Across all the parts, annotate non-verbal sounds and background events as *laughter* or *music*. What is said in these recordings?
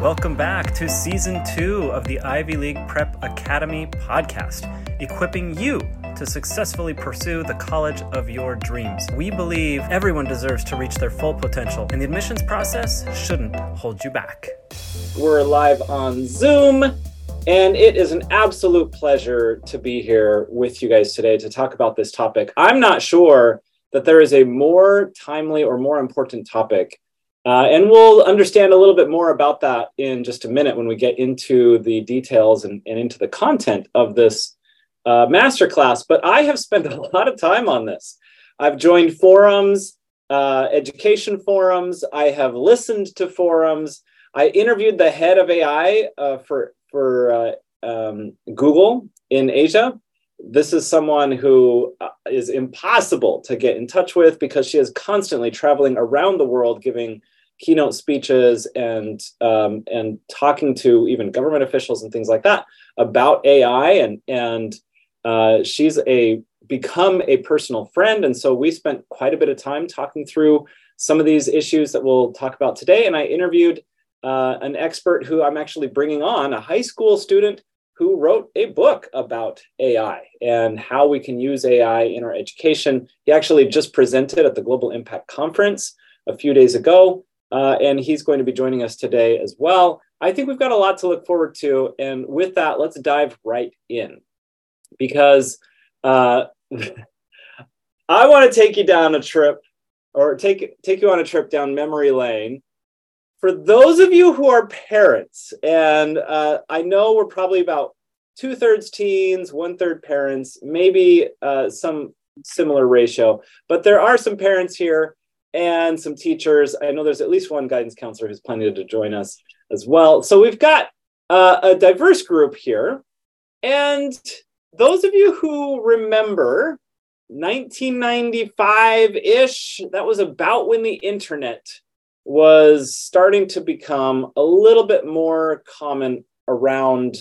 Welcome back to season two of the Ivy League Prep Academy podcast, equipping you to successfully pursue the college of your dreams. We believe everyone deserves to reach their full potential, and the admissions process shouldn't hold you back. We're live on Zoom, and it is an absolute pleasure to be here with you guys today to talk about this topic. I'm not sure that there is a more timely or more important topic. Uh, and we'll understand a little bit more about that in just a minute when we get into the details and, and into the content of this uh, masterclass. But I have spent a *laughs* lot of time on this. I've joined forums, uh, education forums. I have listened to forums. I interviewed the head of AI uh, for for uh, um, Google in Asia this is someone who uh, impossible to get in touch with because she is constantly traveling around the world giving keynote speeches and um, and talking to even government officials and things like that about AI and and uh, she's a become a personal friend. And so we spent quite a bit of time talking through some of these issues that we'll talk about today. And I interviewed uh, an expert who I'm actually bringing on a high school student who wrote a book about AI and how we can use AI in our education. He actually just presented at the Global Impact Conference a few days ago, uh, and he's going to be joining us today as well. I think we've got a lot to look forward to. And with that, let's dive right in because uh, *laughs* I want to take you down a trip or take, take you on a trip down memory lane for those of you who are parents, and uh, I know we're probably about two thirds teens, one third parents, maybe uh, some similar ratio, but there are some parents here and some teachers. I know there's at least one guidance counselor who's planning to join us as well. So we've got uh, a diverse group here. And those of you who remember 1995 ish, that was about when the internet was starting to become a little bit more common around,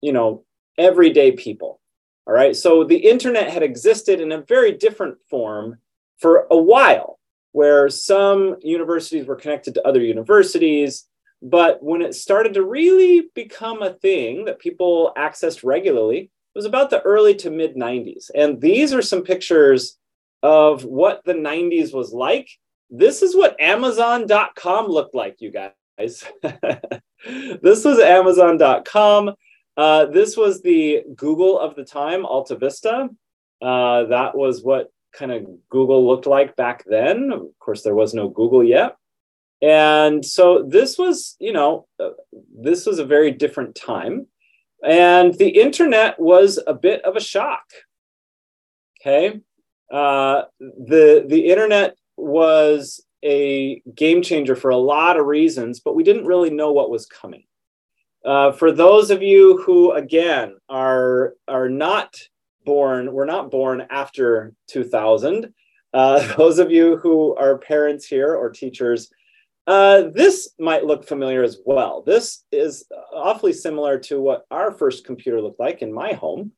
you know, everyday people. All right. So the internet had existed in a very different form for a while, where some universities were connected to other universities. But when it started to really become a thing that people accessed regularly, it was about the early to mid 90s. And these are some pictures of what the 90s was like this is what Amazon.com looked like, you guys. *laughs* this was Amazon.com. Uh, this was the Google of the time, Alta Vista. Uh, that was what kind of Google looked like back then. Of course, there was no Google yet. And so this was, you know, uh, this was a very different time. And the internet was a bit of a shock. Okay. Uh, the, the internet was a game changer for a lot of reasons, but we didn't really know what was coming. Uh, for those of you who, again, are are not born, we're not born after 2000. Uh, *laughs* those of you who are parents here or teachers, uh, this might look familiar as well. This is awfully similar to what our first computer looked like in my home.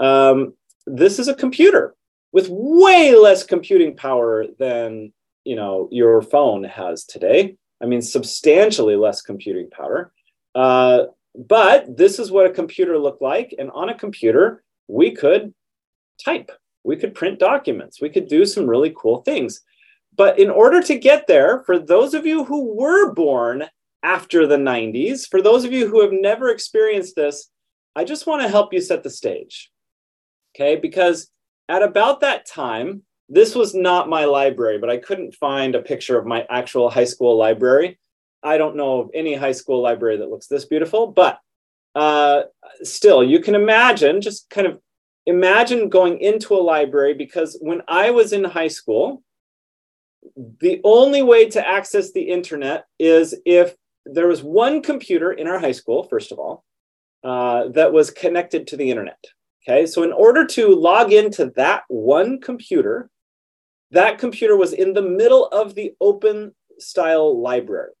Um, this is a computer with way less computing power than you know your phone has today. I mean, substantially less computing power. Uh, but this is what a computer looked like, and on a computer we could type, we could print documents, we could do some really cool things. But in order to get there, for those of you who were born after the 90s, for those of you who have never experienced this, I just want to help you set the stage. Okay, because at about that time, this was not my library, but I couldn't find a picture of my actual high school library. I don't know of any high school library that looks this beautiful, but uh, still, you can imagine, just kind of imagine going into a library because when I was in high school, the only way to access the internet is if there was one computer in our high school, first of all, uh, that was connected to the internet. Okay, so in order to log into that one computer, that computer was in the middle of the open style library.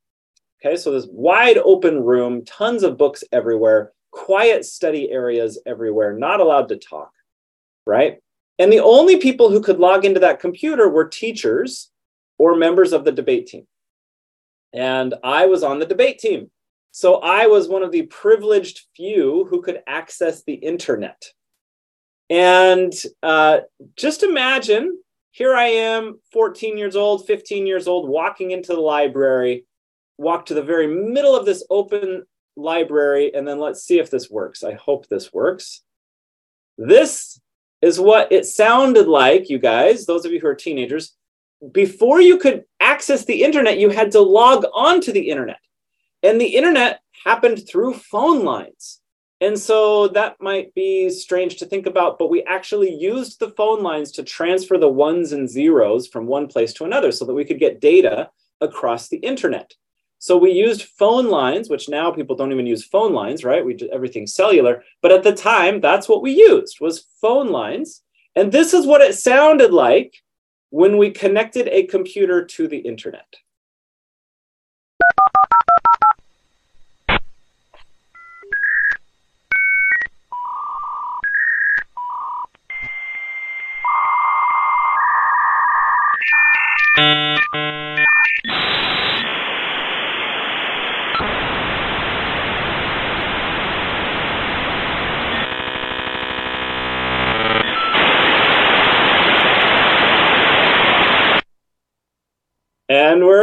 Okay, so this wide open room, tons of books everywhere, quiet study areas everywhere, not allowed to talk, right? And the only people who could log into that computer were teachers or members of the debate team. And I was on the debate team. So I was one of the privileged few who could access the internet. And uh, just imagine here I am, 14 years old, 15 years old, walking into the library, walk to the very middle of this open library, and then let's see if this works. I hope this works. This is what it sounded like, you guys, those of you who are teenagers. Before you could access the internet, you had to log on to the internet. And the internet happened through phone lines. And so that might be strange to think about, but we actually used the phone lines to transfer the ones and zeros from one place to another so that we could get data across the internet. So we used phone lines, which now people don't even use phone lines, right? We did everything cellular, but at the time that's what we used was phone lines. And this is what it sounded like when we connected a computer to the internet.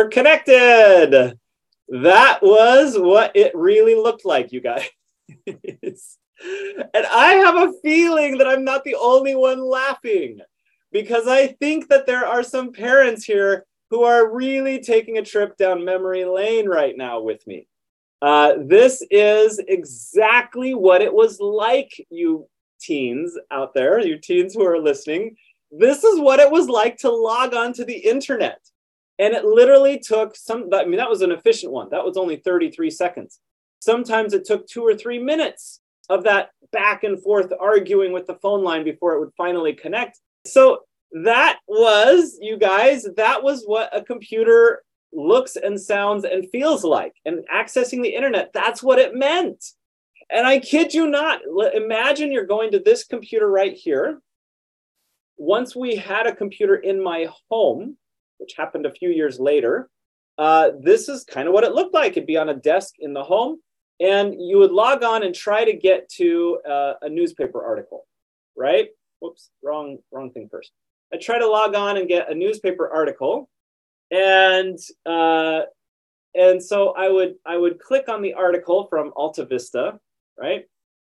We're connected. That was what it really looked like, you guys. *laughs* and I have a feeling that I'm not the only one laughing because I think that there are some parents here who are really taking a trip down memory lane right now with me. Uh, this is exactly what it was like, you teens out there, you teens who are listening. This is what it was like to log on to the internet. And it literally took some, I mean, that was an efficient one. That was only 33 seconds. Sometimes it took two or three minutes of that back and forth arguing with the phone line before it would finally connect. So that was, you guys, that was what a computer looks and sounds and feels like. And accessing the internet, that's what it meant. And I kid you not, imagine you're going to this computer right here. Once we had a computer in my home, which happened a few years later, uh, this is kind of what it looked like. It'd be on a desk in the home, and you would log on and try to get to uh, a newspaper article, right? Whoops, wrong, wrong thing first. I try to log on and get a newspaper article, and uh, and so I would I would click on the article from Alta Vista, right,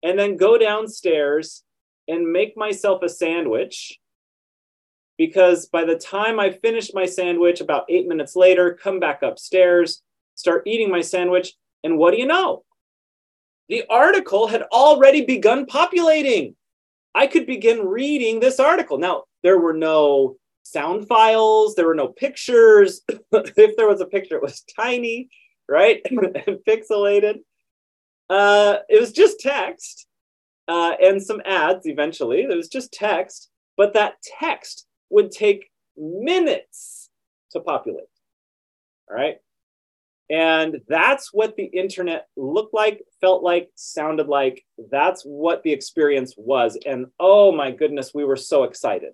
and then go downstairs and make myself a sandwich because by the time I finished my sandwich, about eight minutes later, come back upstairs, start eating my sandwich, and what do you know? The article had already begun populating. I could begin reading this article. Now, there were no sound files, there were no pictures. *laughs* if there was a picture, it was tiny, right? *laughs* and pixelated. Uh, it was just text uh, and some ads eventually. It was just text, but that text would take minutes to populate. All right. And that's what the internet looked like, felt like, sounded like. That's what the experience was. And oh my goodness, we were so excited.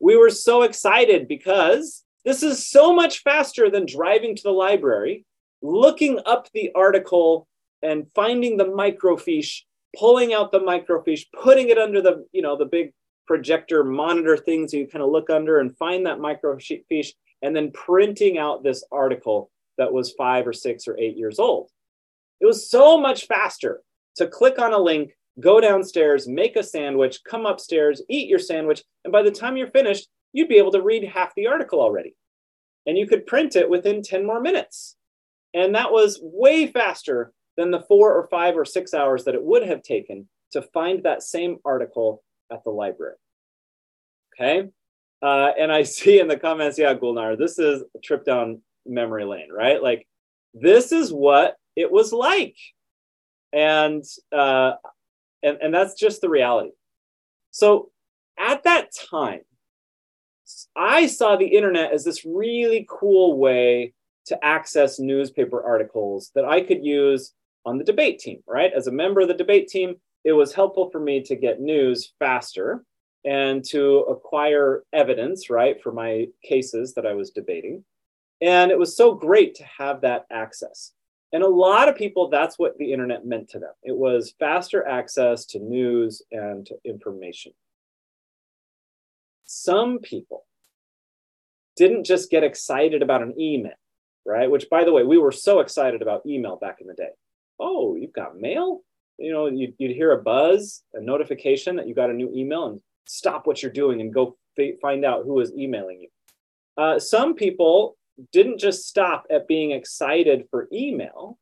We were so excited because this is so much faster than driving to the library, looking up the article and finding the microfiche, pulling out the microfiche, putting it under the, you know, the big projector monitor things you kind of look under and find that microfiche and then printing out this article that was five or six or eight years old. It was so much faster to click on a link, go downstairs, make a sandwich, come upstairs, eat your sandwich, and by the time you're finished, you'd be able to read half the article already. And you could print it within 10 more minutes. And that was way faster than the four or five or six hours that it would have taken to find that same article at the library. Okay. Uh, and I *laughs* see in the comments, yeah, Gulnar, this is a trip down memory lane, right? Like, this is what it was like. And, uh, and, and that's just the reality. So at that time, I saw the internet as this really cool way to access newspaper articles that I could use on the debate team, right? As a member of the debate team, it was helpful for me to get news faster and to acquire evidence, right, for my cases that I was debating. And it was so great to have that access. And a lot of people, that's what the internet meant to them. It was faster access to news and to information. Some people didn't just get excited about an email, right? Which, by the way, we were so excited about email back in the day. Oh, you've got mail? You know, you'd, you'd hear a buzz, a notification that you got a new email, and stop what you're doing and go f- find out who is emailing you. Uh, some people didn't just stop at being excited for email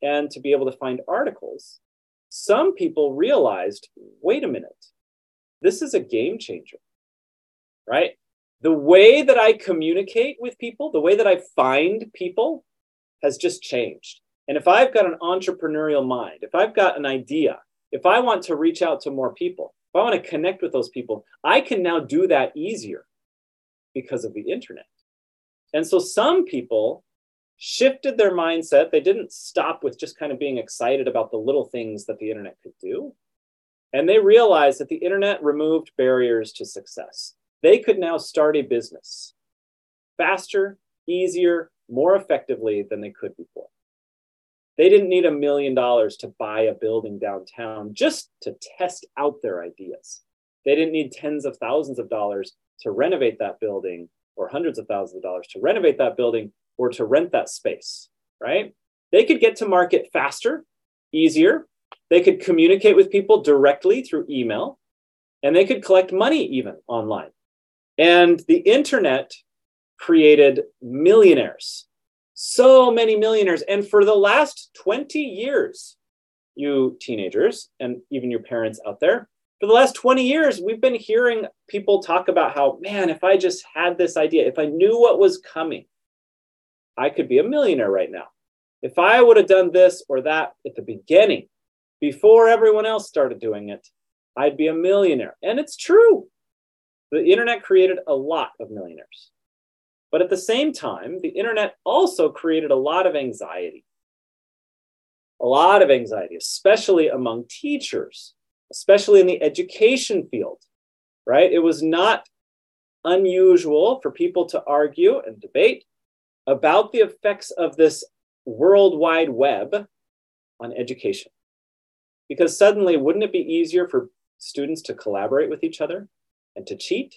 and to be able to find articles. Some people realized wait a minute, this is a game changer, right? The way that I communicate with people, the way that I find people has just changed. And if I've got an entrepreneurial mind, if I've got an idea, if I want to reach out to more people, if I want to connect with those people, I can now do that easier because of the internet. And so some people shifted their mindset. They didn't stop with just kind of being excited about the little things that the internet could do. And they realized that the internet removed barriers to success. They could now start a business faster, easier, more effectively than they could before. They didn't need a million dollars to buy a building downtown just to test out their ideas. They didn't need tens of thousands of dollars to renovate that building or hundreds of thousands of dollars to renovate that building or to rent that space, right? They could get to market faster, easier. They could communicate with people directly through email, and they could collect money even online. And the internet created millionaires, so many millionaires. And for the last 20 years, you teenagers and even your parents out there, for the last 20 years, we've been hearing people talk about how, man, if I just had this idea, if I knew what was coming, I could be a millionaire right now. If I would have done this or that at the beginning, before everyone else started doing it, I'd be a millionaire. And it's true. The internet created a lot of millionaires. But at the same time, the internet also created a lot of anxiety. A lot of anxiety, especially among teachers especially in the education field, right? It was not unusual for people to argue and debate about the effects of this World Wide Web on education. Because suddenly, wouldn't it be easier for students to collaborate with each other and to cheat?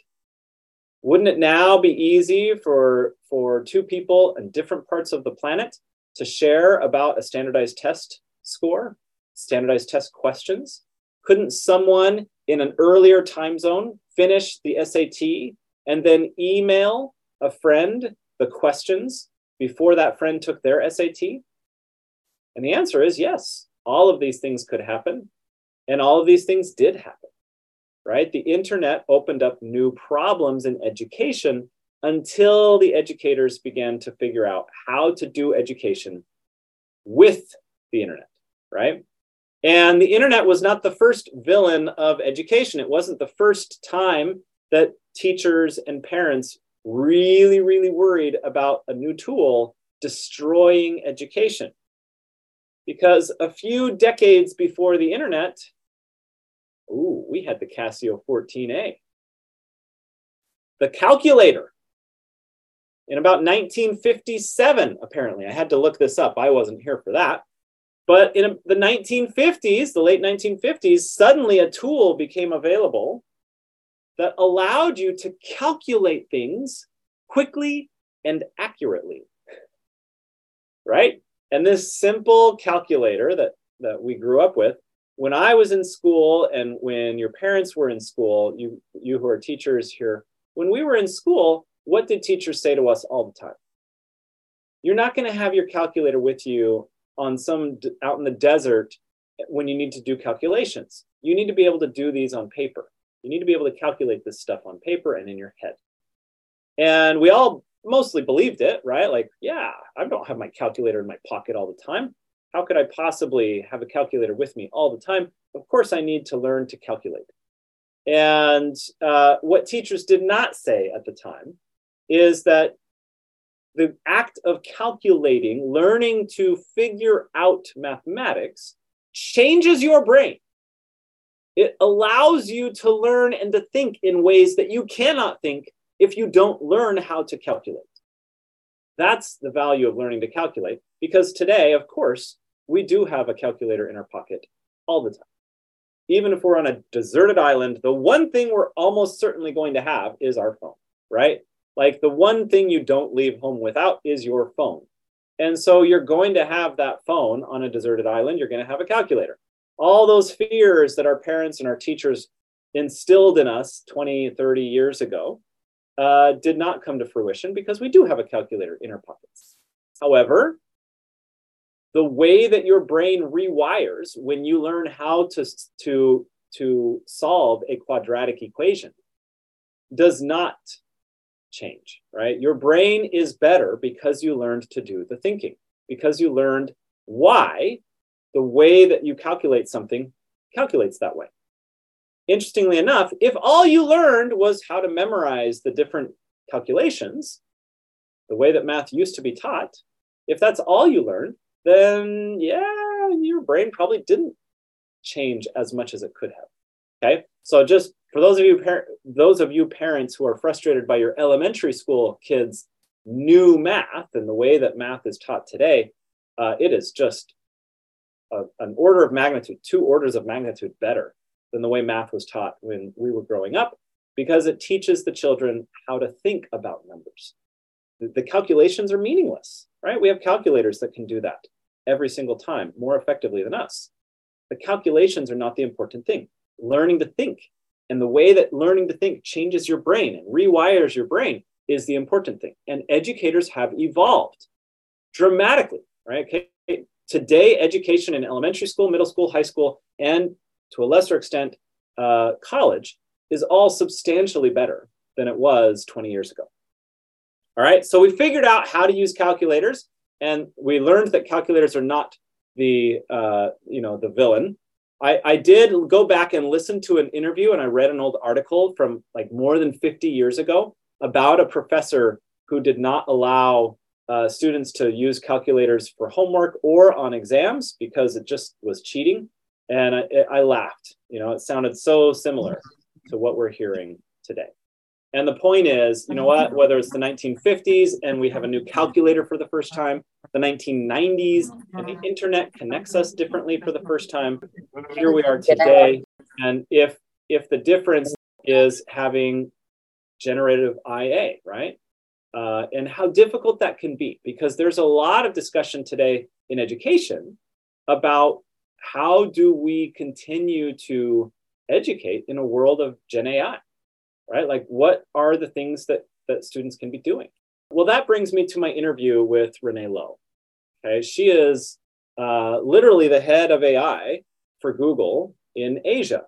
Wouldn't it now be easy for, for two people in different parts of the planet to share about a standardized test score, standardized test questions? couldn't someone in an earlier time zone finish the SAT and then email a friend the questions before that friend took their SAT? And the answer is yes. All of these things could happen, and all of these things did happen, right? The internet opened up new problems in education until the educators began to figure out how to do education with the internet, right? And the internet was not the first villain of education. It wasn't the first time that teachers and parents really, really worried about a new tool destroying education. Because a few decades before the internet, ooh, we had the Casio 14A. The calculator in about 1957, apparently. I had to look this up. I wasn't here for that. But in the 1950s, the late 1950s, suddenly a tool became available that allowed you to calculate things quickly and accurately. Right? And this simple calculator that, that we grew up with, when I was in school and when your parents were in school, you, you who are teachers here, when we were in school, what did teachers say to us all the time? You're not going to have your calculator with you on some out in the desert when you need to do calculations. You need to be able to do these on paper. You need to be able to calculate this stuff on paper and in your head. And we all mostly believed it, right? Like, yeah, I don't have my calculator in my pocket all the time. How could I possibly have a calculator with me all the time? Of course, I need to learn to calculate. And uh, what teachers did not say at the time is that the act of calculating, learning to figure out mathematics, changes your brain. It allows you to learn and to think in ways that you cannot think if you don't learn how to calculate. That's the value of learning to calculate because today, of course, we do have a calculator in our pocket all the time. Even if we're on a deserted island, the one thing we're almost certainly going to have is our phone, right? Like the one thing you don't leave home without is your phone. And so you're going to have that phone on a deserted island. You're going to have a calculator. All those fears that our parents and our teachers instilled in us 20, 30 years ago uh, did not come to fruition because we do have a calculator in our pockets. However, the way that your brain rewires when you learn how to, to, to solve a quadratic equation does not change, right? Your brain is better because you learned to do the thinking, because you learned why the way that you calculate something calculates that way. Interestingly enough, if all you learned was how to memorize the different calculations, the way that math used to be taught, if that's all you learned, then yeah, your brain probably didn't change as much as it could have. Okay, so just for those of you par- those of you parents who are frustrated by your elementary school kids new math and the way that math is taught today, uh, it is just a, an order of magnitude, two orders of magnitude better than the way math was taught when we were growing up, because it teaches the children how to think about numbers. The, calculations are meaningless, right? We have calculators that can do that every single time more effectively than us. The calculations are not the important thing. Learning to think and the way that learning to think changes your brain and rewires your brain is the important thing. And educators have evolved dramatically, right? Okay. Today, education in elementary school, middle school, high school, and to a lesser extent, uh, college is all substantially better than it was 20 years ago. All right, so we figured out how to use calculators, and we learned that calculators are not the uh, you know the villain. I, I did go back and listen to an interview, and I read an old article from like more than 50 years ago about a professor who did not allow uh, students to use calculators for homework or on exams because it just was cheating and I, I laughed. You know, it sounded so similar to what we're hearing today. And the point is, you know what? Whether it's the 1950s and we have a new calculator for the first time, the 1990s and the internet connects us differently for the first time. Here we are today. And if if the difference is having generative IA, right? Uh, and how difficult that can be, because there's a lot of discussion today in education about how do we continue to educate in a world of Gen AI, right? Like, what are the things that, that students can be doing? Well, that brings me to my interview with Renee Lo. Okay, she is uh, literally the head of AI for Google in Asia.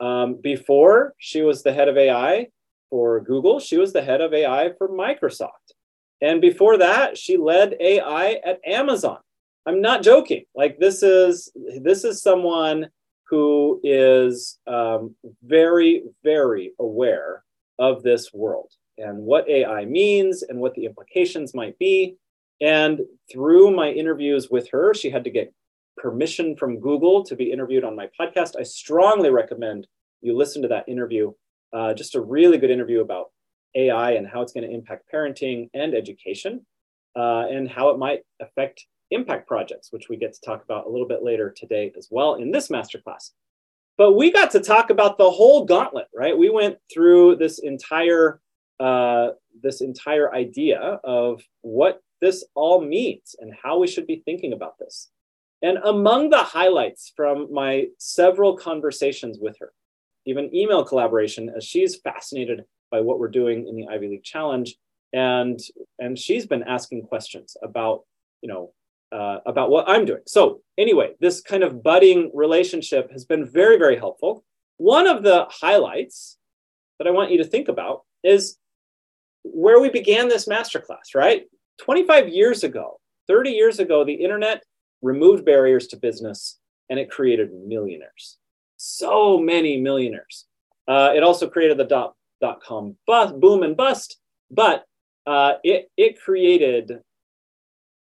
Um, before she was the head of AI for Google, she was the head of AI for Microsoft. And before that, she led AI at Amazon. I'm not joking. Like this is this is someone who is um, very very aware of this world and what AI means and what the implications might be. And through my interviews with her, she had to get permission from Google to be interviewed on my podcast. I strongly recommend you listen to that interview. Uh, just a really good interview about AI and how it's going to impact parenting and education, uh, and how it might affect impact projects, which we get to talk about a little bit later today as well in this masterclass. But we got to talk about the whole gauntlet, right? We went through this entire uh, this entire idea of what this all means and how we should be thinking about this. And among the highlights from my several conversations with her, even email collaboration, as she's fascinated by what we're doing in the Ivy League Challenge, and and she's been asking questions about you know uh, about what I'm doing. So, anyway, this kind of budding relationship has been very, very helpful. One of the highlights that I want you to think about is where we began this masterclass, right? 25 years ago, 30 years ago, the internet removed barriers to business and it created millionaires. So many millionaires. Uh, it also created the dot, dot com bust, boom and bust, but uh, it, it created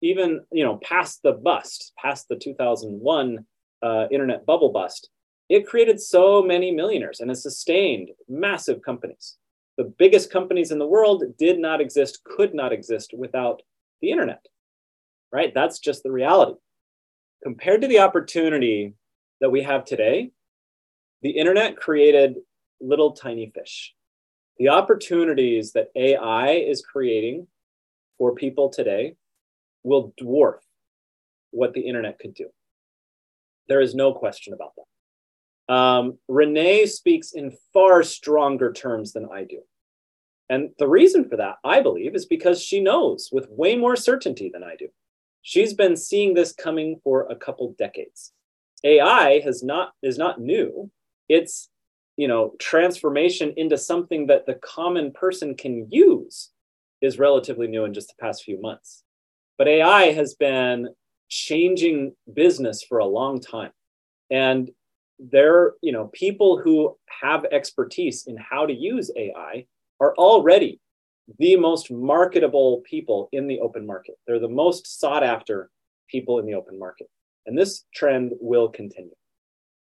even you know past the bust, past the 2001 uh, internet bubble bust, it created so many millionaires and it sustained massive companies. The biggest companies in the world did not exist, could not exist without the internet, right? That's just the reality. Compared to the opportunity that we have today, the internet created little tiny fish. The opportunities that AI is creating for people today will dwarf what the internet could do. There is no question about that. Um, Renee speaks in far stronger terms than I do. And the reason for that, I believe, is because she knows with way more certainty than I do. She's been seeing this coming for a couple decades. AI has not is not new. It's you know transformation into something that the common person can use is relatively new in just the past few months. But AI has been changing business for a long time. And there, you know, people who have expertise in how to use AI are already the most marketable people in the open market. They're the most sought after people in the open market. And this trend will continue.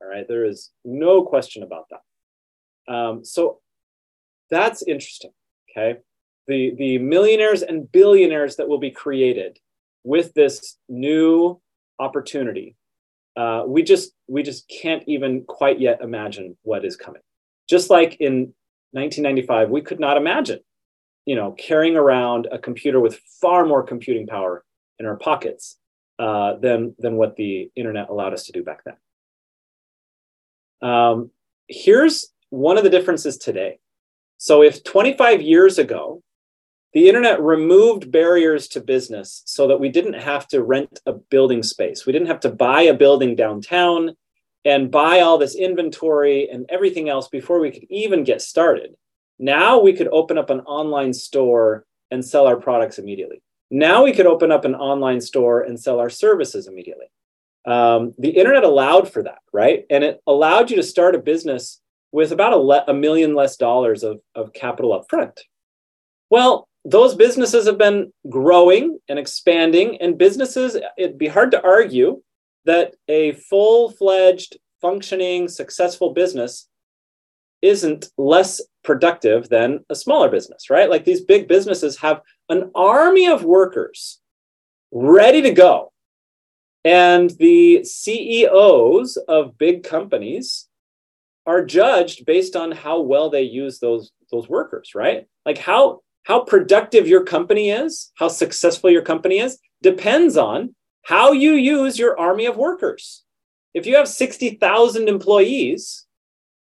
All right. There is no question about that. Um, so that's interesting. Okay. The, the millionaires and billionaires that will be created with this new opportunity, uh, we just we just can't even quite yet imagine what is coming. Just like in 1995, we could not imagine, you know, carrying around a computer with far more computing power in our pockets uh, than than what the internet allowed us to do back then. Um, here's one of the differences today. So if 25 years ago the internet removed barriers to business so that we didn't have to rent a building space. We didn't have to buy a building downtown and buy all this inventory and everything else before we could even get started. Now we could open up an online store and sell our products immediately. Now we could open up an online store and sell our services immediately. Um, the internet allowed for that, right? And it allowed you to start a business with about a, le- a million less dollars of, of capital up front. Well, those businesses have been growing and expanding, and businesses, it'd be hard to argue that a full fledged, functioning, successful business isn't less productive than a smaller business, right? Like these big businesses have an army of workers ready to go. And the CEOs of big companies are judged based on how well they use those, those workers, right? Like how how productive your company is, how successful your company is, depends on how you use your army of workers. If you have 60,000 employees,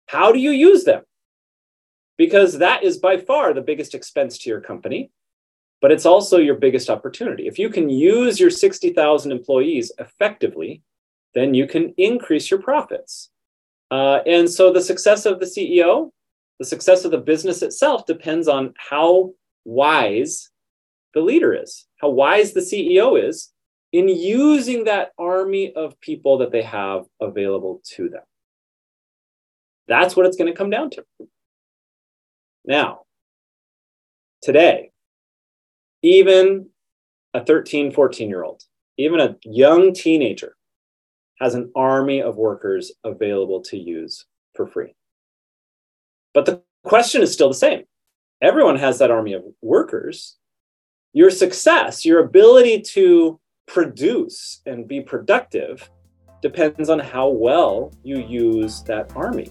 how do you use them? Because that is by far the biggest expense to your company, but it's also your biggest opportunity. If you can use your 60,000 employees effectively, then you can increase your profits. Uh, and so the success of the CEO, the success of the business itself depends on how wise the leader is, how wise the CEO is in using that army of people that they have available to them. That's what it's going to come down to. Now, today, even a 13, 14 year old, even a young teenager has an army of workers available to use for free. But the question is still the same everyone has that army of workers. Your success, your ability to produce and be productive depends on how well you use that army.